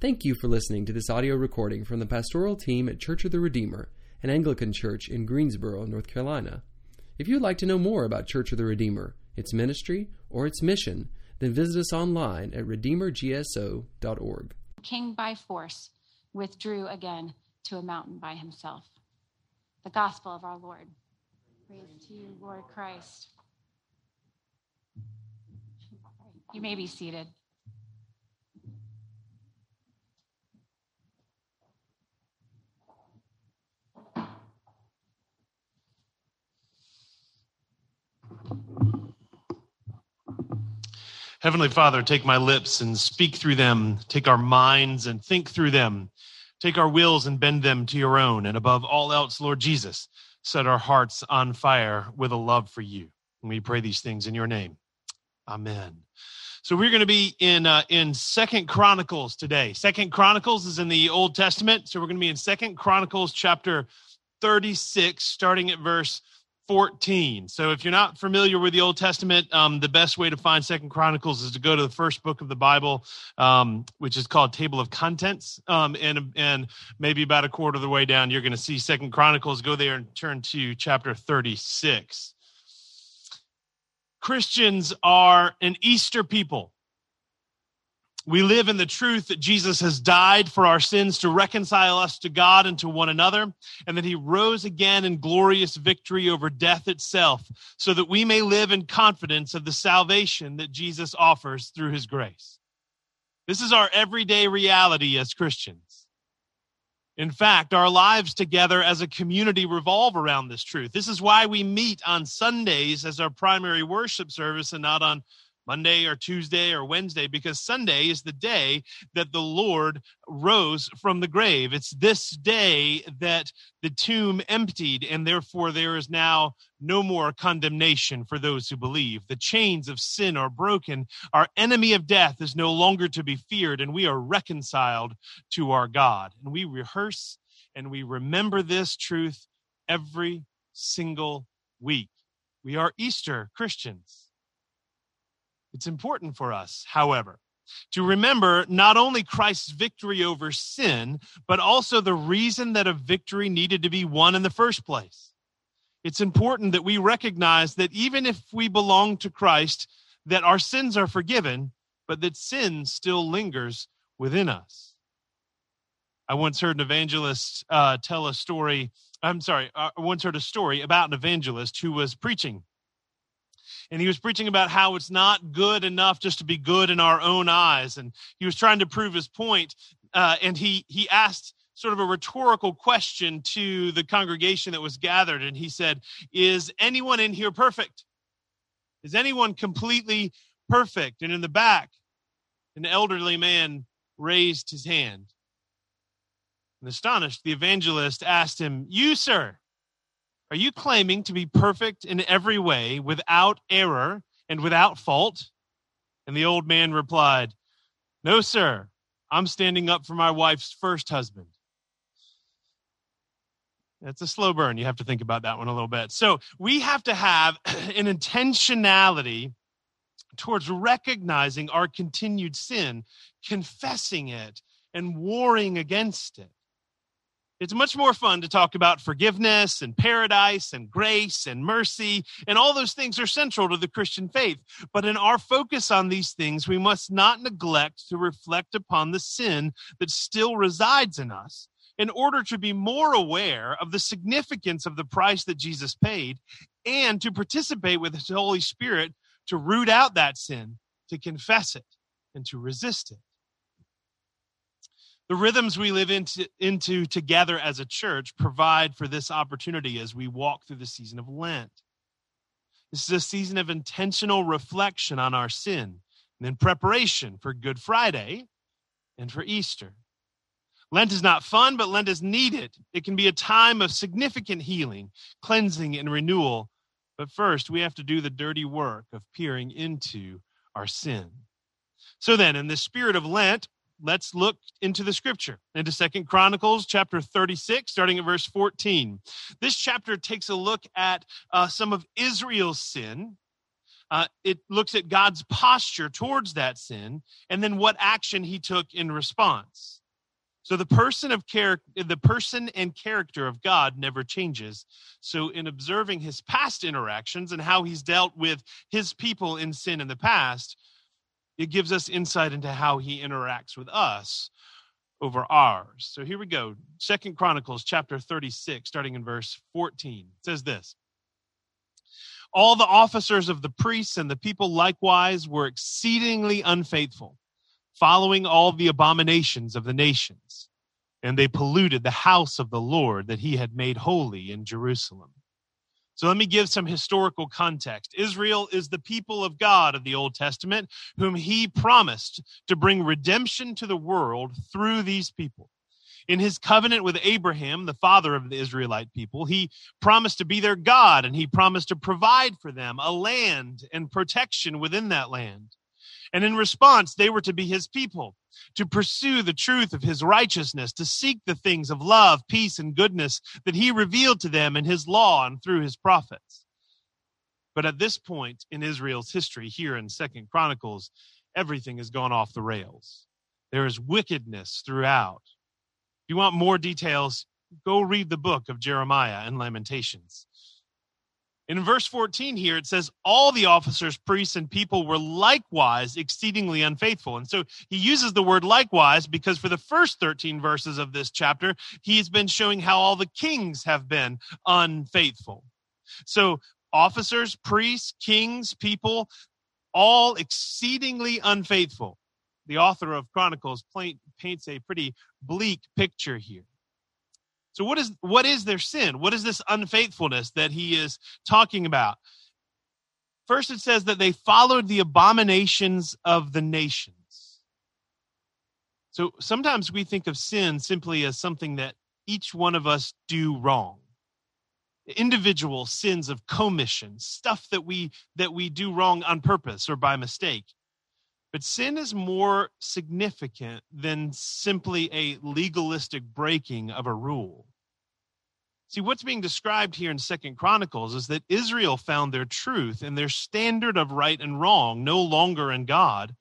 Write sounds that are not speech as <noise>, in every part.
Thank you for listening to this audio recording from the pastoral team at Church of the Redeemer, an Anglican church in Greensboro, North Carolina. If you'd like to know more about Church of the Redeemer, its ministry, or its mission, then visit us online at redeemergso.org. King by force withdrew again to a mountain by himself. The gospel of our Lord. Praise to you, Lord Christ. You may be seated. Heavenly Father, take my lips and speak through them. Take our minds and think through them. Take our wills and bend them to your own. And above all else, Lord Jesus, set our hearts on fire with a love for you. And we pray these things in your name. Amen. So we're going to be in uh, in Second Chronicles today. Second Chronicles is in the Old Testament, so we're going to be in Second Chronicles chapter 36, starting at verse 14. So if you're not familiar with the Old Testament, um, the best way to find Second Chronicles is to go to the first book of the Bible, um, which is called Table of Contents. Um, and and maybe about a quarter of the way down, you're going to see Second Chronicles. Go there and turn to chapter 36. Christians are an Easter people. We live in the truth that Jesus has died for our sins to reconcile us to God and to one another, and that he rose again in glorious victory over death itself, so that we may live in confidence of the salvation that Jesus offers through his grace. This is our everyday reality as Christians. In fact, our lives together as a community revolve around this truth. This is why we meet on Sundays as our primary worship service and not on Monday or Tuesday or Wednesday, because Sunday is the day that the Lord rose from the grave. It's this day that the tomb emptied, and therefore there is now no more condemnation for those who believe. The chains of sin are broken. Our enemy of death is no longer to be feared, and we are reconciled to our God. And we rehearse and we remember this truth every single week. We are Easter Christians. It's important for us, however, to remember not only Christ's victory over sin, but also the reason that a victory needed to be won in the first place. It's important that we recognize that even if we belong to Christ, that our sins are forgiven, but that sin still lingers within us. I once heard an evangelist uh, tell a story. I'm sorry, uh, I once heard a story about an evangelist who was preaching and he was preaching about how it's not good enough just to be good in our own eyes. And he was trying to prove his point uh, and he he asked sort of a rhetorical question to the congregation that was gathered. And he said is anyone in here perfect? Is anyone completely perfect? And in the back an elderly man raised his hand. And astonished the evangelist asked him you sir are you claiming to be perfect in every way, without error and without fault? And the old man replied, No, sir. I'm standing up for my wife's first husband. That's a slow burn. You have to think about that one a little bit. So we have to have <clears throat> an intentionality towards recognizing our continued sin, confessing it, and warring against it. It's much more fun to talk about forgiveness and paradise and grace and mercy, and all those things are central to the Christian faith. But in our focus on these things, we must not neglect to reflect upon the sin that still resides in us in order to be more aware of the significance of the price that Jesus paid and to participate with His Holy Spirit to root out that sin, to confess it, and to resist it. The rhythms we live into, into together as a church provide for this opportunity as we walk through the season of Lent. This is a season of intentional reflection on our sin and in preparation for Good Friday and for Easter. Lent is not fun, but Lent is needed. It can be a time of significant healing, cleansing, and renewal. But first, we have to do the dirty work of peering into our sin. So then, in the spirit of Lent, let's look into the scripture into second chronicles chapter 36 starting at verse 14 this chapter takes a look at uh, some of israel's sin uh, it looks at God's posture towards that sin and then what action he took in response. So the person of character, the person and character of God never changes. So in observing his past interactions and how he's dealt with his people in sin in the past, it gives us insight into how he interacts with us over ours. So here we go. Second Chronicles chapter 36 starting in verse 14. It says this. All the officers of the priests and the people likewise were exceedingly unfaithful, following all the abominations of the nations. And they polluted the house of the Lord that he had made holy in Jerusalem. So let me give some historical context. Israel is the people of God of the Old Testament, whom he promised to bring redemption to the world through these people. In his covenant with Abraham, the father of the Israelite people, he promised to be their God and he promised to provide for them a land and protection within that land. And in response, they were to be his people, to pursue the truth of his righteousness, to seek the things of love, peace, and goodness that he revealed to them in his law and through his prophets. But at this point in Israel's history, here in Second Chronicles, everything has gone off the rails. There is wickedness throughout. If you want more details, go read the book of Jeremiah and Lamentations. In verse 14 here, it says, All the officers, priests, and people were likewise exceedingly unfaithful. And so he uses the word likewise because for the first 13 verses of this chapter, he's been showing how all the kings have been unfaithful. So officers, priests, kings, people, all exceedingly unfaithful. The author of Chronicles paints a pretty bleak picture here. So what is what is their sin? What is this unfaithfulness that he is talking about? First it says that they followed the abominations of the nations. So sometimes we think of sin simply as something that each one of us do wrong. Individual sins of commission, stuff that we that we do wrong on purpose or by mistake. But sin is more significant than simply a legalistic breaking of a rule. See, what's being described here in Second Chronicles is that Israel found their truth and their standard of right and wrong no longer in God,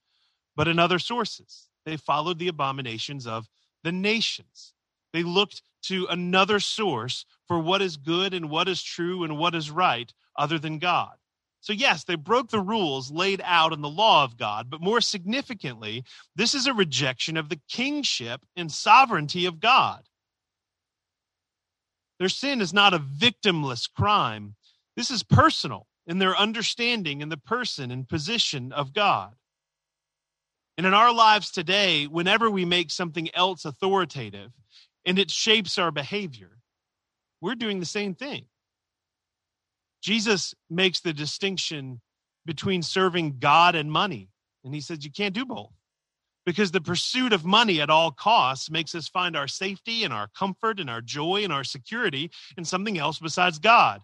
but in other sources. They followed the abominations of the nations. They looked to another source for what is good and what is true and what is right other than God. So, yes, they broke the rules laid out in the law of God, but more significantly, this is a rejection of the kingship and sovereignty of God. Their sin is not a victimless crime, this is personal in their understanding in the person and position of God. And in our lives today, whenever we make something else authoritative and it shapes our behavior, we're doing the same thing. Jesus makes the distinction between serving God and money. And he says you can't do both because the pursuit of money at all costs makes us find our safety and our comfort and our joy and our security in something else besides God.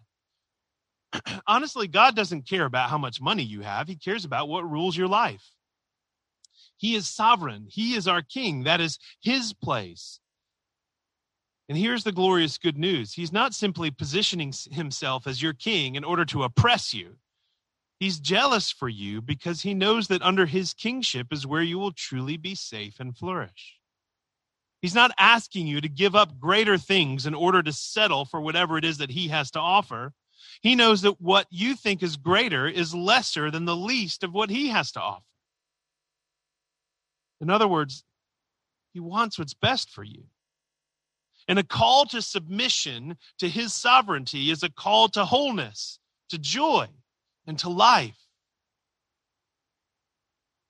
<clears throat> Honestly, God doesn't care about how much money you have, He cares about what rules your life. He is sovereign, He is our king. That is His place. And here's the glorious good news He's not simply positioning himself as your king in order to oppress you. He's jealous for you because he knows that under his kingship is where you will truly be safe and flourish. He's not asking you to give up greater things in order to settle for whatever it is that he has to offer. He knows that what you think is greater is lesser than the least of what he has to offer. In other words, he wants what's best for you. And a call to submission to his sovereignty is a call to wholeness, to joy, and to life.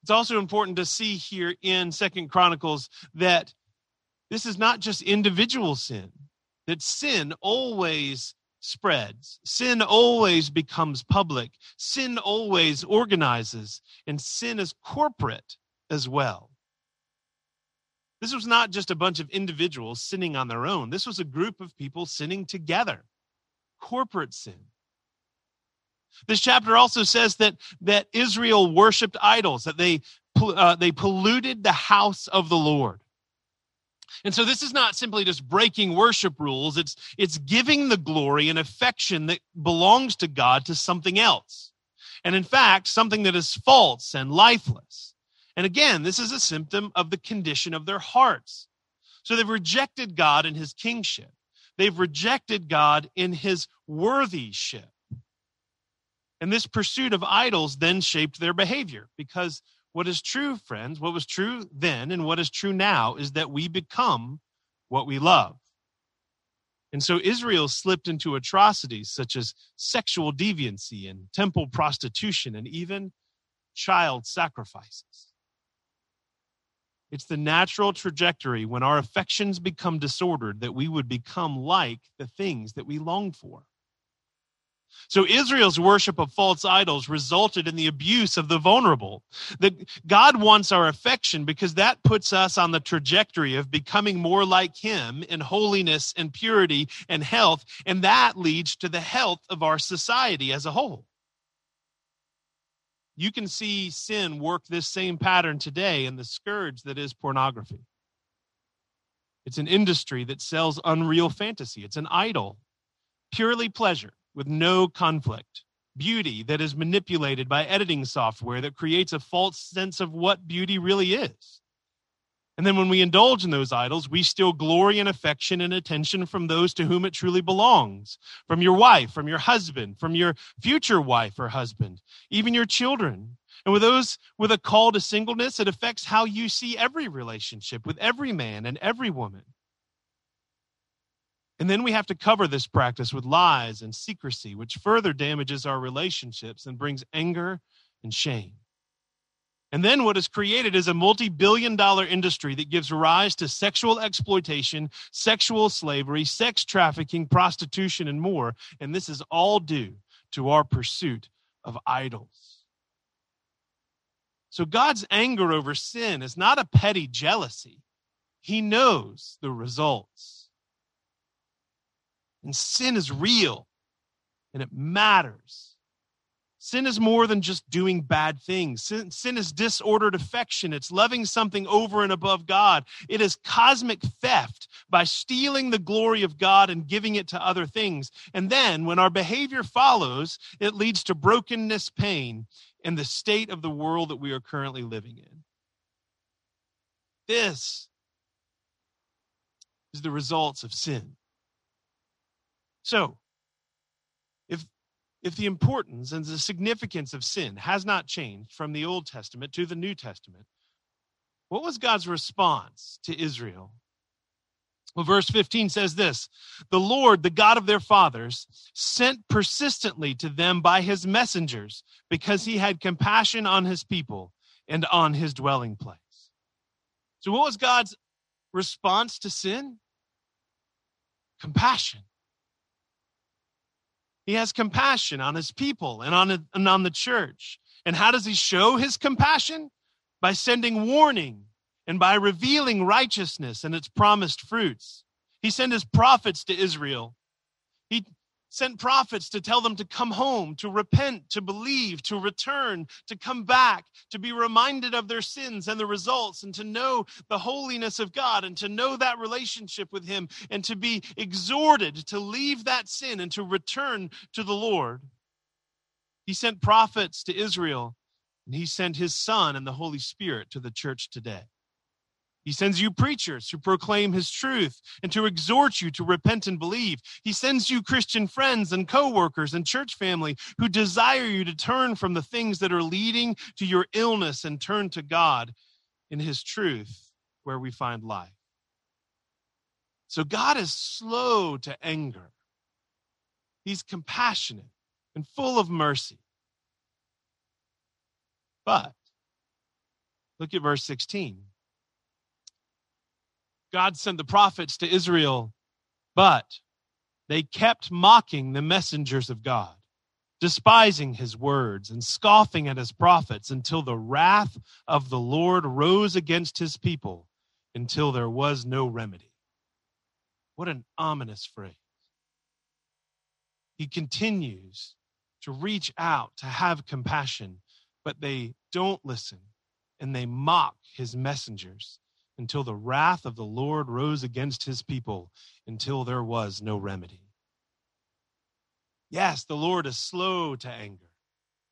It's also important to see here in Second Chronicles that this is not just individual sin, that sin always spreads. Sin always becomes public. Sin always organizes, and sin is corporate as well. This was not just a bunch of individuals sinning on their own. This was a group of people sinning together. Corporate sin. This chapter also says that, that Israel worshiped idols, that they, uh, they polluted the house of the Lord. And so this is not simply just breaking worship rules, it's, it's giving the glory and affection that belongs to God to something else. And in fact, something that is false and lifeless. And again, this is a symptom of the condition of their hearts. So they've rejected God in his kingship. They've rejected God in his worthyship. And this pursuit of idols then shaped their behavior because what is true, friends, what was true then and what is true now is that we become what we love. And so Israel slipped into atrocities such as sexual deviancy and temple prostitution and even child sacrifices. It's the natural trajectory when our affections become disordered that we would become like the things that we long for. So Israel's worship of false idols resulted in the abuse of the vulnerable. That God wants our affection because that puts us on the trajectory of becoming more like him in holiness and purity and health, and that leads to the health of our society as a whole. You can see sin work this same pattern today in the scourge that is pornography. It's an industry that sells unreal fantasy. It's an idol, purely pleasure with no conflict. Beauty that is manipulated by editing software that creates a false sense of what beauty really is. And then when we indulge in those idols, we steal glory and affection and attention from those to whom it truly belongs from your wife, from your husband, from your future wife or husband, even your children. And with those with a call to singleness, it affects how you see every relationship with every man and every woman. And then we have to cover this practice with lies and secrecy, which further damages our relationships and brings anger and shame. And then what is created is a multi billion dollar industry that gives rise to sexual exploitation, sexual slavery, sex trafficking, prostitution, and more. And this is all due to our pursuit of idols. So God's anger over sin is not a petty jealousy, He knows the results. And sin is real and it matters. Sin is more than just doing bad things. Sin, sin, is disordered affection. It's loving something over and above God. It is cosmic theft by stealing the glory of God and giving it to other things. And then, when our behavior follows, it leads to brokenness, pain, and the state of the world that we are currently living in. This is the results of sin. So, if the importance and the significance of sin has not changed from the Old Testament to the New Testament, what was God's response to Israel? Well, verse 15 says this The Lord, the God of their fathers, sent persistently to them by his messengers because he had compassion on his people and on his dwelling place. So, what was God's response to sin? Compassion. He has compassion on his people and on, and on the church. And how does he show his compassion? By sending warning and by revealing righteousness and its promised fruits. He sent his prophets to Israel. He sent prophets to tell them to come home, to repent, to believe, to return, to come back, to be reminded of their sins and the results, and to know the holiness of God, and to know that relationship with Him, and to be exhorted to leave that sin and to return to the Lord. He sent prophets to Israel, and He sent His Son and the Holy Spirit to the church today. He sends you preachers who proclaim his truth and to exhort you to repent and believe. He sends you Christian friends and coworkers and church family who desire you to turn from the things that are leading to your illness and turn to God in his truth where we find life. So God is slow to anger. He's compassionate and full of mercy. But look at verse 16. God sent the prophets to Israel, but they kept mocking the messengers of God, despising his words and scoffing at his prophets until the wrath of the Lord rose against his people until there was no remedy. What an ominous phrase. He continues to reach out, to have compassion, but they don't listen and they mock his messengers until the wrath of the Lord rose against his people, until there was no remedy. Yes, the Lord is slow to anger,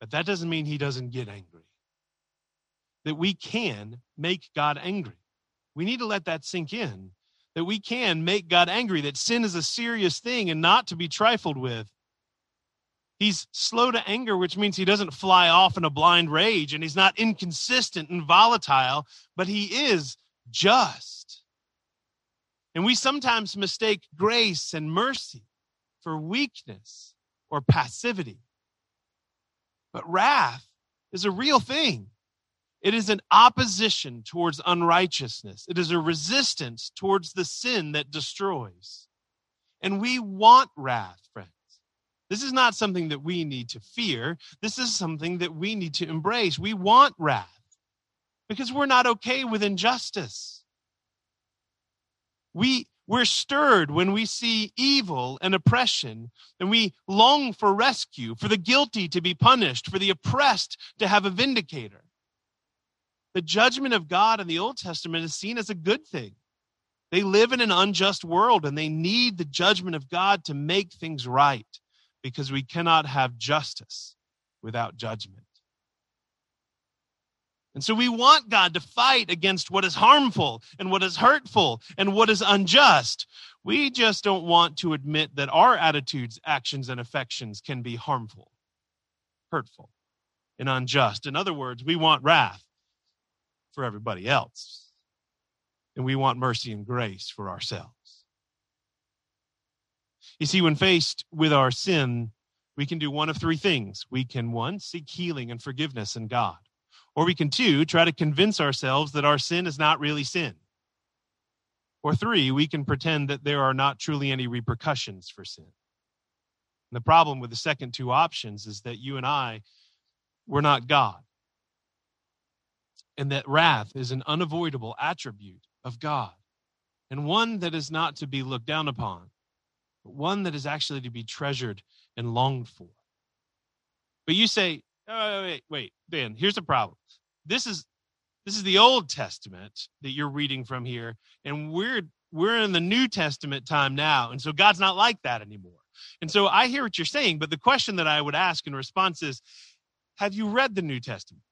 But that doesn't mean he doesn't get angry. That we can make God angry. We need to let that sink in. That we can make God angry, that sin is a serious thing and not to be trifled with. He's slow to anger, which means he doesn't fly off in a blind rage and he's not inconsistent and volatile, but he is just. And we sometimes mistake grace and mercy for weakness or passivity. But wrath is a real thing. It is an opposition towards unrighteousness. It is a resistance towards the sin that destroys. And we want wrath, friends. This is not something that we need to fear. This is something that we need to embrace. We want wrath because we're not okay with injustice. We, we're stirred when we see evil and oppression, and we long for rescue, for the guilty to be punished, for the oppressed to have a vindicator. The judgment of God in the Old Testament is seen as a good thing. They live in an unjust world and they need the judgment of God to make things right because we cannot have justice without judgment. And so we want God to fight against what is harmful and what is hurtful and what is unjust. We just don't want to admit that our attitudes, actions, and affections can be harmful, hurtful, and unjust. In other words, we want wrath for everybody else, and we want mercy and grace for ourselves. You see, when faced with our sin, we can do one of three things. We can, one, seek healing and forgiveness in God. Or we can, two, try to convince ourselves that our sin is not really sin. Or three, we can pretend that there are not truly any repercussions for sin. And the problem with the second two options is that you and I, we're not God. And that wrath is an unavoidable attribute of God and one that is not to be looked down upon but one that is actually to be treasured and longed for. But you say, oh, wait, wait, Dan, here's the problem. This is this is the Old Testament that you're reading from here, and we're we're in the New Testament time now, and so God's not like that anymore. And so I hear what you're saying, but the question that I would ask in response is, have you read the New Testament?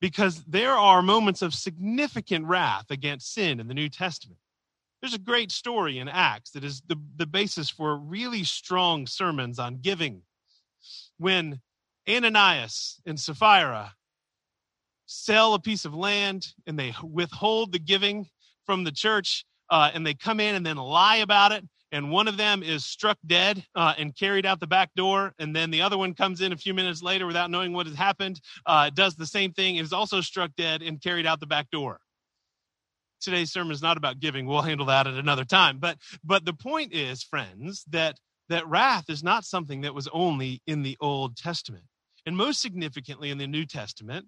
Because there are moments of significant wrath against sin in the New Testament. There's a great story in Acts that is the, the basis for really strong sermons on giving. When Ananias and Sapphira sell a piece of land and they withhold the giving from the church uh, and they come in and then lie about it and one of them is struck dead uh, and carried out the back door and then the other one comes in a few minutes later without knowing what has happened uh, does the same thing is also struck dead and carried out the back door today's sermon is not about giving. We'll handle that at another time. But but the point is, friends, that that wrath is not something that was only in the Old Testament. And most significantly in the New Testament,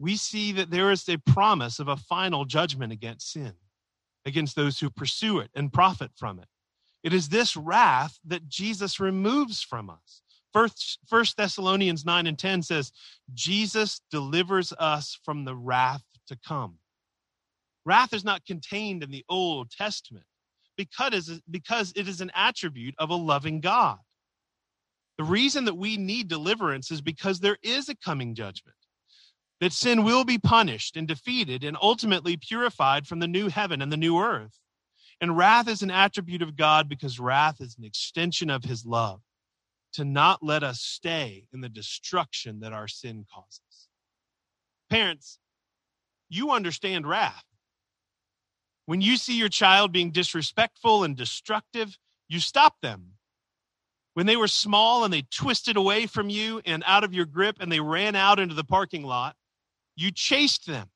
we see that there is a promise of a final judgment against sin, against those who pursue it and profit from it. It is this wrath that Jesus removes from us. First, First Thessalonians 9 and 10 says, Jesus delivers us from the wrath to come. Wrath is not contained in the Old Testament because, because it is an attribute of a loving God. The reason that we need deliverance is because there is a coming judgment, that sin will be punished and defeated and ultimately purified from the new heaven and the new earth. And wrath is an attribute of God because wrath is an extension of his love to not let us stay in the destruction that our sin causes. Parents, you understand wrath. When you see your child being disrespectful and destructive, you stop them. When they were small and they twisted away from you and out of your grip and they ran out into the parking lot, you chased them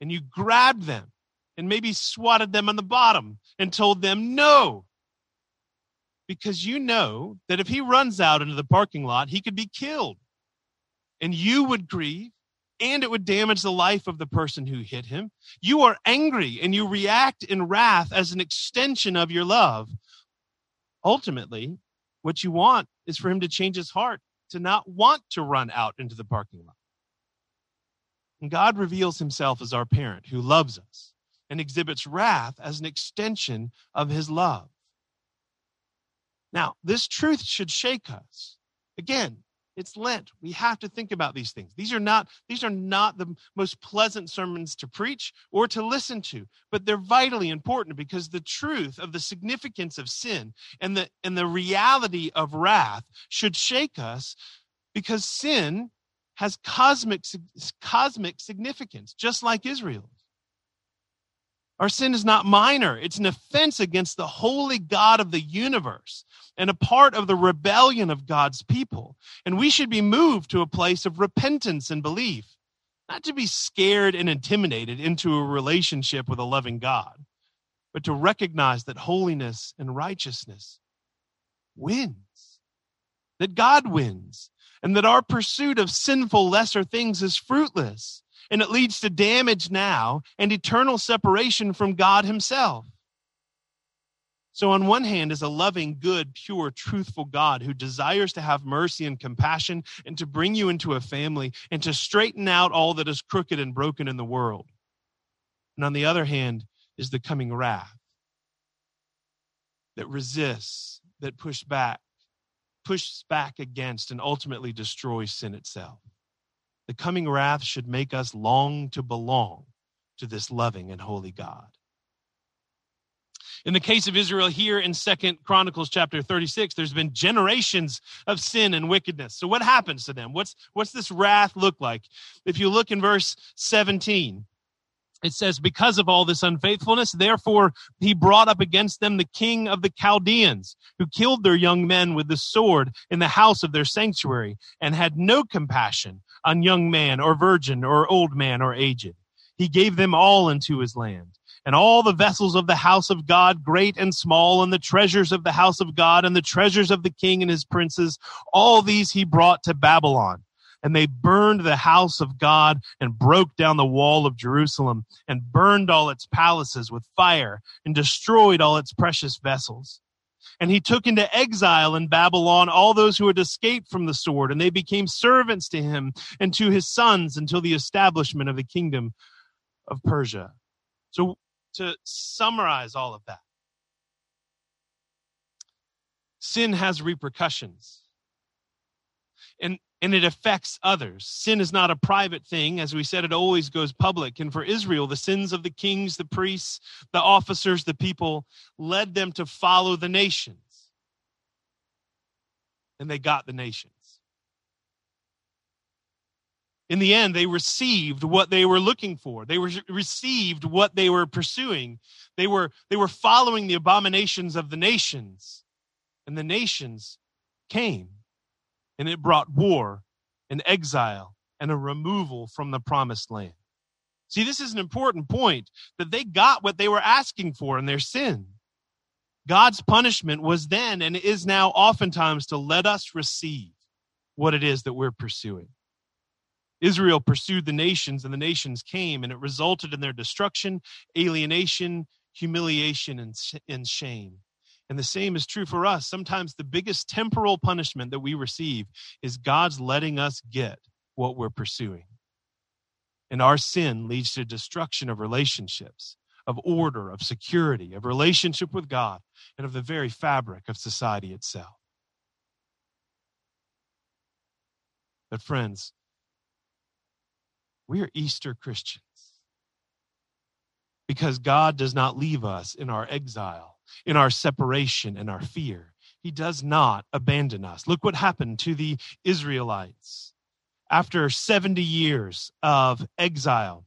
and you grabbed them and maybe swatted them on the bottom and told them no. Because you know that if he runs out into the parking lot, he could be killed. And you would grieve and it would damage the life of the person who hit him. You are angry and you react in wrath as an extension of your love. Ultimately, what you want is for him to change his heart to not want to run out into the parking lot. And God reveals himself as our parent who loves us and exhibits wrath as an extension of his love. Now, this truth should shake us. Again, It's Lent. We have to think about these things. These are not these are not the most pleasant sermons to preach or to listen to, but they're vitally important because the truth of the significance of sin and the and the reality of wrath should shake us because sin has cosmic cosmic significance just like Israel. Our sin is not minor. It's an offense against the holy God of the universe and a part of the rebellion of God's people. And we should be moved to a place of repentance and belief, not to be scared and intimidated into a relationship with a loving God, but to recognize that holiness and righteousness wins, that God wins, and that our pursuit of sinful lesser things is fruitless and it leads to damage now and eternal separation from God Himself. So, on one hand, is a loving, good, pure, truthful God who desires to have mercy and compassion and to bring you into a family and to straighten out all that is crooked and broken in the world. And on the other hand, is the coming wrath that resists, that pushes back, pushes back against, and ultimately destroys sin itself. The coming wrath should make us long to belong to this loving and holy God. In the case of Israel here in Second Chronicles chapter 36, there's been generations of sin and wickedness. So what happens to them? What's what's this wrath look like? If you look in verse 17, it says, Because of all this unfaithfulness, therefore he brought up against them the king of the Chaldeans, who killed their young men with the sword in the house of their sanctuary, and had no compassion on young man or virgin or old man or aged. He gave them all into his land. And all the vessels of the house of God, great and small, and the treasures of the house of God, and the treasures of the king and his princes, all these he brought to Babylon and they burned the house of God and broke down the wall of Jerusalem and burned all its palaces with fire and destroyed all its precious vessels. And he took into exile in Babylon all those who had escaped from the sword, and they became servants to him and to his sons until the establishment of the kingdom of Persia. So, to summarize all of that, sin has repercussions. And and it affects others. Sin is not a private thing. As we said, it always goes public. And for Israel, the sins of the kings, the priests, the officers, the people led them to follow the nations. And they got the nations. In the end, they received what they were looking for. They were received what they were pursuing. They were, they were following the abominations of the nations. And the nations came and it brought war and exile and a removal from the promised land. See, this is an important point that they got what they were asking for in their sin. God's punishment was then and is now oftentimes to let us receive what it is that we're pursuing. Israel pursued the nations, and the nations came, and it resulted in their destruction, alienation, humiliation, and, and shame. And the same is true for us. Sometimes the biggest temporal punishment that we receive is God's letting us get what we're pursuing. And our sin leads to destruction of relationships, of order, of security, of relationship with God, and of the very fabric of society itself. But, friends, we are Easter Christians because God does not leave us in our exile in our separation and our fear. He does not abandon us. Look what happened to the Israelites after 70 years of exile.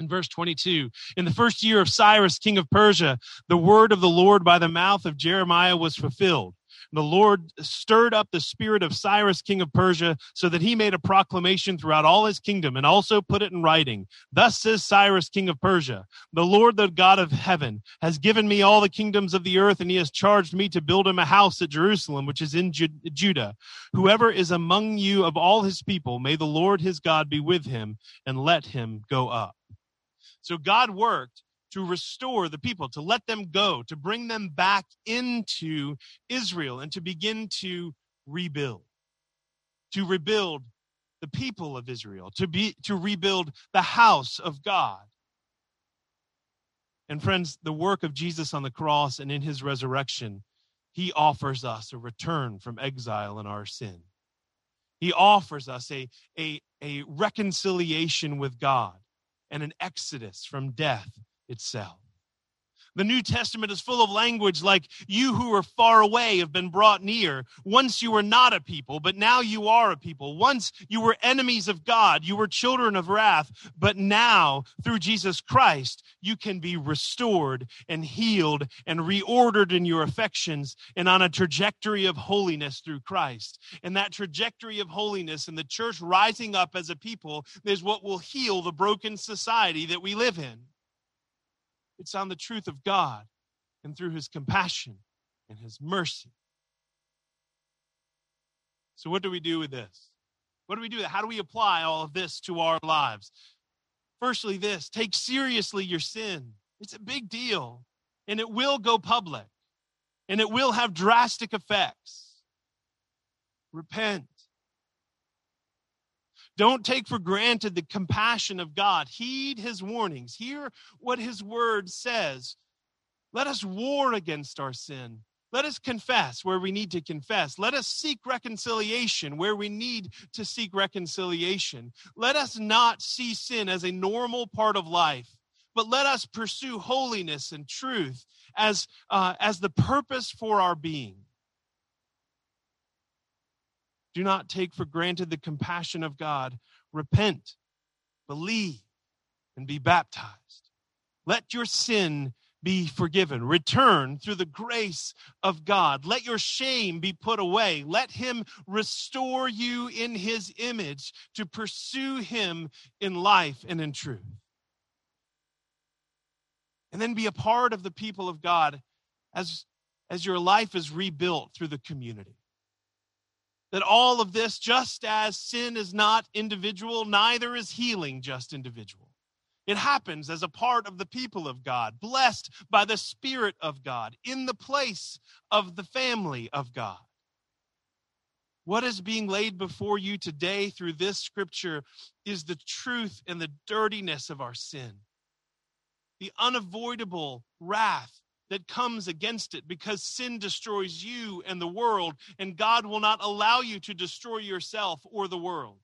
In verse 22, in the first year of Cyrus, king of Persia, the word of the Lord by the mouth of Jeremiah was fulfilled the Lord stirred up the spirit of Cyrus, king of Persia, so that he made a proclamation throughout all his kingdom and also put it in writing. Thus says Cyrus, king of Persia, the Lord, the God of heaven, has given me all the kingdoms of the earth, and he has charged me to build him a house at Jerusalem, which is in Judah. Whoever is among you of all his people, may the Lord his God be with him and let him go up. So God worked to restore the people, to let them go, to bring them back into Israel, and to begin to rebuild, to rebuild the people of Israel, to be to rebuild the house of God. And friends, the work of Jesus on the cross and in his resurrection, he offers us a return from exile and our sin. He offers us a, a, a reconciliation with God and an exodus from death itself. The New Testament is full of language like, You who were far away have been brought near. Once you were not a people, but now you are a people. Once you were enemies of God, you were children of wrath, but now through Jesus Christ, you can be restored and healed and reordered in your affections and on a trajectory of holiness through Christ. And that trajectory of holiness and the church rising up as a people is what will heal the broken society that we live in. It's on the truth of God and through his compassion and his mercy. So, what do we do with this? What do we do? How do we apply all of this to our lives? Firstly, this take seriously your sin. It's a big deal, and it will go public, and it will have drastic effects. Repent. Don't take for granted the compassion of God. Heed his warnings. Hear what his word says. Let us war against our sin. Let us confess where we need to confess. Let us seek reconciliation where we need to seek reconciliation. Let us not see sin as a normal part of life, but let us pursue holiness and truth as, uh, as the purpose for our being. Do not take for granted the compassion of God. Repent, believe, and be baptized. Let your sin be forgiven. Return through the grace of God. Let your shame be put away. Let Him restore you in His image to pursue Him in life and in truth. And then be a part of the people of God as, as your life is rebuilt through the community that all of this, just as sin is not individual, neither is healing just individual. It happens as a part of the people of God, blessed by the Spirit of God, in the place of the family of God. What is being laid before you today through this scripture is the truth and the dirtiness of our sin, the unavoidable wrath that comes against it because sin destroys you and the world, and God will not allow you to destroy yourself or the world.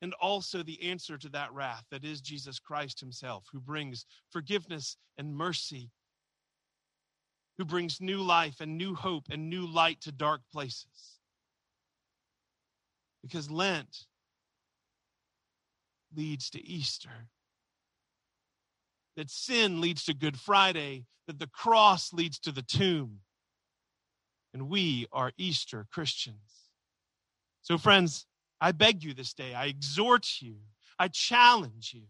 And also the answer to that wrath that is Jesus Christ Himself, who brings forgiveness and mercy, who brings new life and new hope and new light to dark places. Because Lent leads to Easter that sin leads to Good Friday, that the cross leads to the tomb. And we are Easter Christians. So, friends, I beg you this day, I exhort you, I challenge you.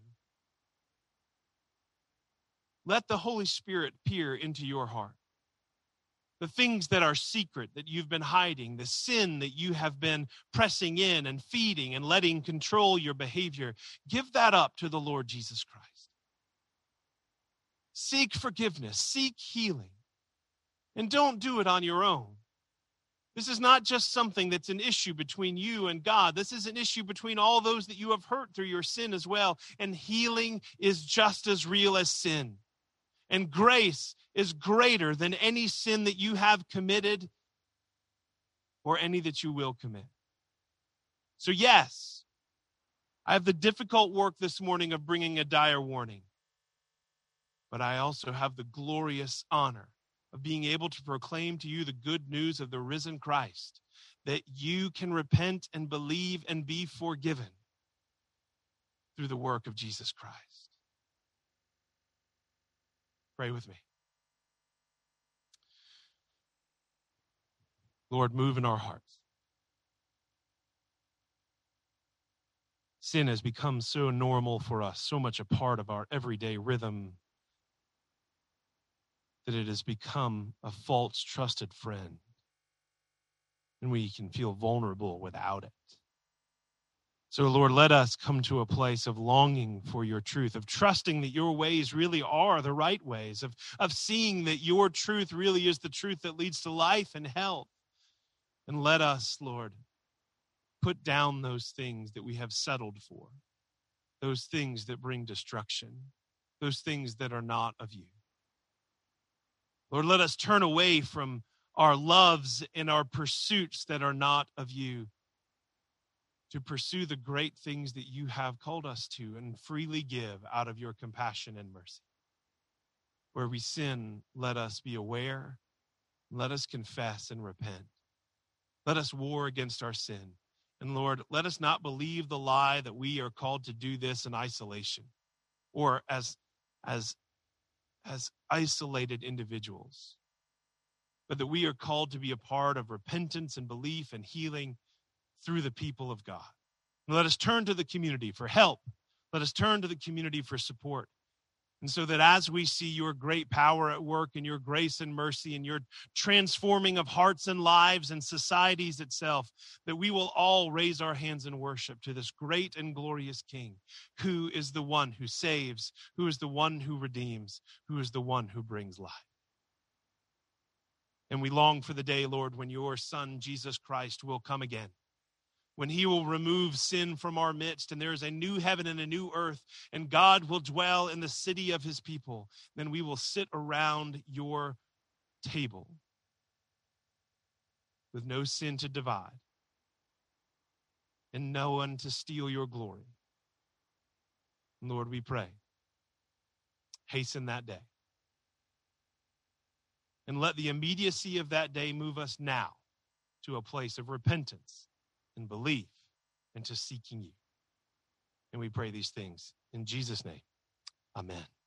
Let the Holy Spirit peer into your heart. The things that are secret that you've been hiding, the sin that you have been pressing in and feeding and letting control your behavior, give that up to the Lord Jesus Christ. Seek forgiveness, seek healing, and don't do it on your own. This is not just something that's an issue between you and God. This is an issue between all those that you have hurt through your sin as well. And healing is just as real as sin. And grace is greater than any sin that you have committed or any that you will commit. So, yes, I have the difficult work this morning of bringing a dire warning but I also have the glorious honor of being able to proclaim to you the good news of the risen Christ, that you can repent and believe and be forgiven through the work of Jesus Christ. Pray with me. Lord, move in our hearts. Sin has become so normal for us, so much a part of our everyday rhythm that it has become a false trusted friend. And we can feel vulnerable without it. So, Lord, let us come to a place of longing for your truth, of trusting that your ways really are the right ways, of, of seeing that your truth really is the truth that leads to life and health. And let us, Lord, put down those things that we have settled for, those things that bring destruction, those things that are not of you. Lord, let us turn away from our loves and our pursuits that are not of you to pursue the great things that you have called us to and freely give out of your compassion and mercy. Where we sin, let us be aware, let us confess and repent. Let us war against our sin. And Lord, let us not believe the lie that we are called to do this in isolation or as, as, as isolated individuals, but that we are called to be a part of repentance and belief and healing through the people of God. And let us turn to the community for help. Let us turn to the community for support. And so that as we see your great power at work and your grace and mercy and your transforming of hearts and lives and societies itself, that we will all raise our hands in worship to this great and glorious King, who is the one who saves, who is the one who redeems, who is the one who brings life. And we long for the day, Lord, when your Son, Jesus Christ, will come again when he will remove sin from our midst and there is a new heaven and a new earth and God will dwell in the city of his people, then we will sit around your table with no sin to divide and no one to steal your glory. Lord, we pray, hasten that day. And let the immediacy of that day move us now to a place of repentance and belief and to seeking you. And we pray these things in Jesus' name. Amen.